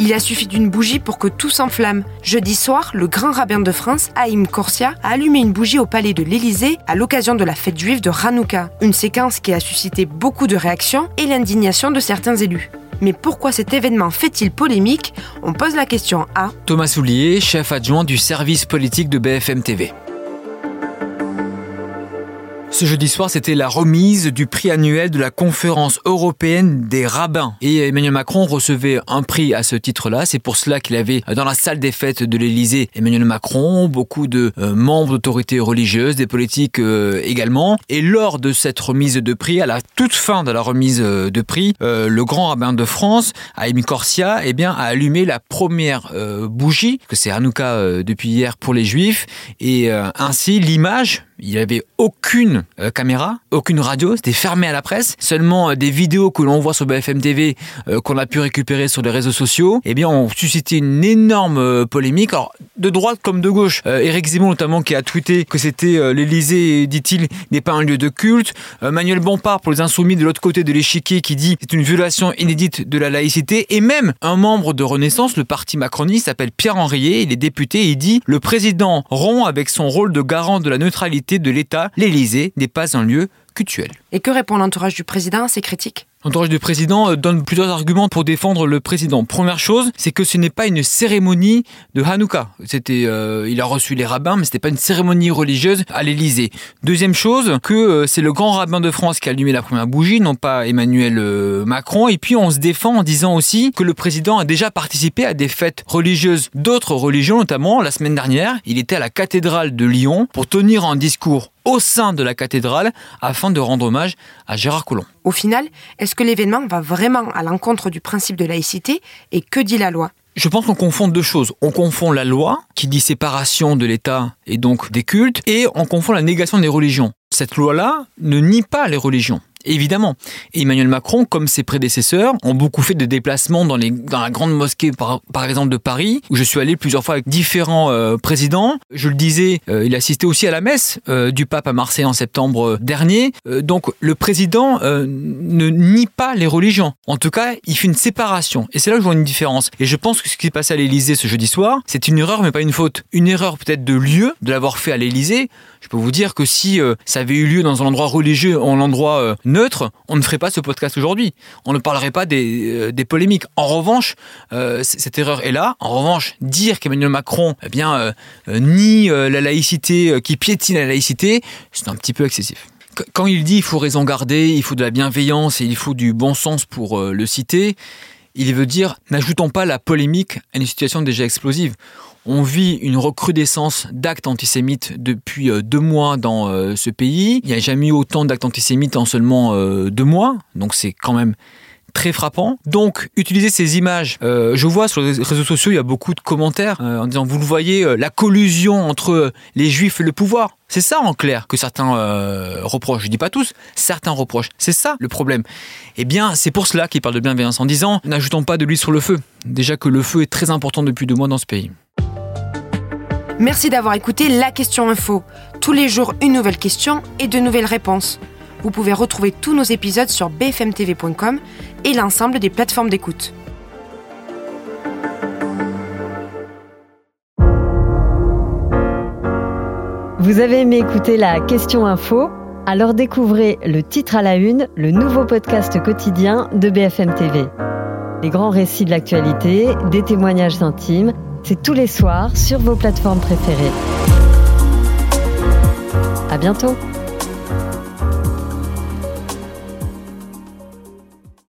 Il a suffi d'une bougie pour que tout s'enflamme. Jeudi soir, le grand rabbin de France, Haïm Corsia, a allumé une bougie au palais de l'Élysée à l'occasion de la fête juive de Hanouka. Une séquence qui a suscité beaucoup de réactions et l'indignation de certains élus. Mais pourquoi cet événement fait-il polémique? On pose la question à Thomas Soulier, chef adjoint du service politique de BFM TV. Ce jeudi soir, c'était la remise du prix annuel de la conférence européenne des rabbins. Et Emmanuel Macron recevait un prix à ce titre-là. C'est pour cela qu'il avait dans la salle des fêtes de l'Élysée Emmanuel Macron, beaucoup de euh, membres d'autorités religieuses, des politiques euh, également. Et lors de cette remise de prix, à la toute fin de la remise euh, de prix, le grand rabbin de France, Haïm Corsia, eh bien, a allumé la première bougie, que c'est Hanouka depuis hier pour les Juifs. Et ainsi, l'image il n'y avait aucune euh, caméra, aucune radio, c'était fermé à la presse. Seulement euh, des vidéos que l'on voit sur BFM TV, euh, qu'on a pu récupérer sur les réseaux sociaux, eh bien, ont suscité une énorme polémique. De droite comme de gauche. Éric Zemmour, notamment, qui a tweeté que c'était l'Élysée, dit-il, n'est pas un lieu de culte. Manuel Bompard, pour les insoumis de l'autre côté de l'échiquier, qui dit c'est une violation inédite de la laïcité. Et même un membre de Renaissance, le parti macroniste, s'appelle Pierre Henriet, il est député, il dit le président rompt avec son rôle de garant de la neutralité de l'État, l'Élysée n'est pas un lieu cultuel. Et que répond l'entourage du président à ces critiques? L'entourage du président euh, donne plusieurs arguments pour défendre le président. Première chose, c'est que ce n'est pas une cérémonie de Hanouka. C'était, euh, il a reçu les rabbins, mais c'était pas une cérémonie religieuse à l'Élysée. Deuxième chose, que euh, c'est le grand rabbin de France qui a allumé la première bougie, non pas Emmanuel Macron. Et puis on se défend en disant aussi que le président a déjà participé à des fêtes religieuses d'autres religions, notamment la semaine dernière, il était à la cathédrale de Lyon pour tenir un discours au sein de la cathédrale afin de rendre hommage à Gérard Collomb. Au final, est-ce que l'événement va vraiment à l'encontre du principe de laïcité et que dit la loi? Je pense qu'on confond deux choses. On confond la loi, qui dit séparation de l'État et donc des cultes, et on confond la négation des religions. Cette loi-là ne nie pas les religions. Évidemment. Emmanuel Macron, comme ses prédécesseurs, ont beaucoup fait de déplacements dans, les, dans la grande mosquée, par, par exemple, de Paris, où je suis allé plusieurs fois avec différents euh, présidents. Je le disais, euh, il assistait aussi à la messe euh, du pape à Marseille en septembre dernier. donc, le président ne nie pas les religions. En tout cas, il fait une séparation. Et c'est là que je vois une différence. Et je pense que ce qui s'est passé à l'Élysée ce jeudi soir, c'est une erreur, mais pas une faute. Une erreur peut-être de lieu, de l'avoir fait à l'Élysée. Je peux vous dire que si ça avait eu lieu dans un endroit religieux, en endroit neutre, on ne ferait pas ce podcast aujourd'hui. On ne parlerait pas des, euh, polémiques. En revanche, euh, cette erreur est là. En revanche, dire qu'Emmanuel Macron eh bien, euh, nie la laïcité, qui piétine la laïcité, c'est un petit peu excessif quand il dit il faut raison garder, il faut de la bienveillance et il faut du bon sens pour le citer, il veut dire n'ajoutons pas la polémique à une situation déjà explosive. On vit une recrudescence d'actes antisémites depuis euh, deux mois dans euh, ce pays. Il n'y a jamais eu autant d'actes antisémites en seulement euh, deux mois. Donc c'est quand même très frappant. Donc, utiliser ces images. je vois sur les réseaux sociaux, il y a beaucoup de commentaires en disant, vous le voyez, la collusion entre les juifs et le pouvoir. C'est ça en clair que certains reprochent. Je dis pas tous, certains reprochent. C'est ça le problème. Eh bien, c'est pour cela qu'ils parlent de bienveillance en disant, n'ajoutons pas de l'huile sur le feu. Déjà que le feu est très important depuis deux mois dans ce pays. Merci d'avoir écouté la question info. Tous les jours, une nouvelle question et de nouvelles réponses. Vous pouvez retrouver tous nos épisodes sur bfmtv.com et l'ensemble des plateformes d'écoute. Vous avez aimé écouter la question info? Alors découvrez le titre à la une, le nouveau podcast quotidien de BFM TV. Les grands récits de l'actualité, des témoignages intimes c'est tous les soirs sur vos plateformes préférées. À bientôt!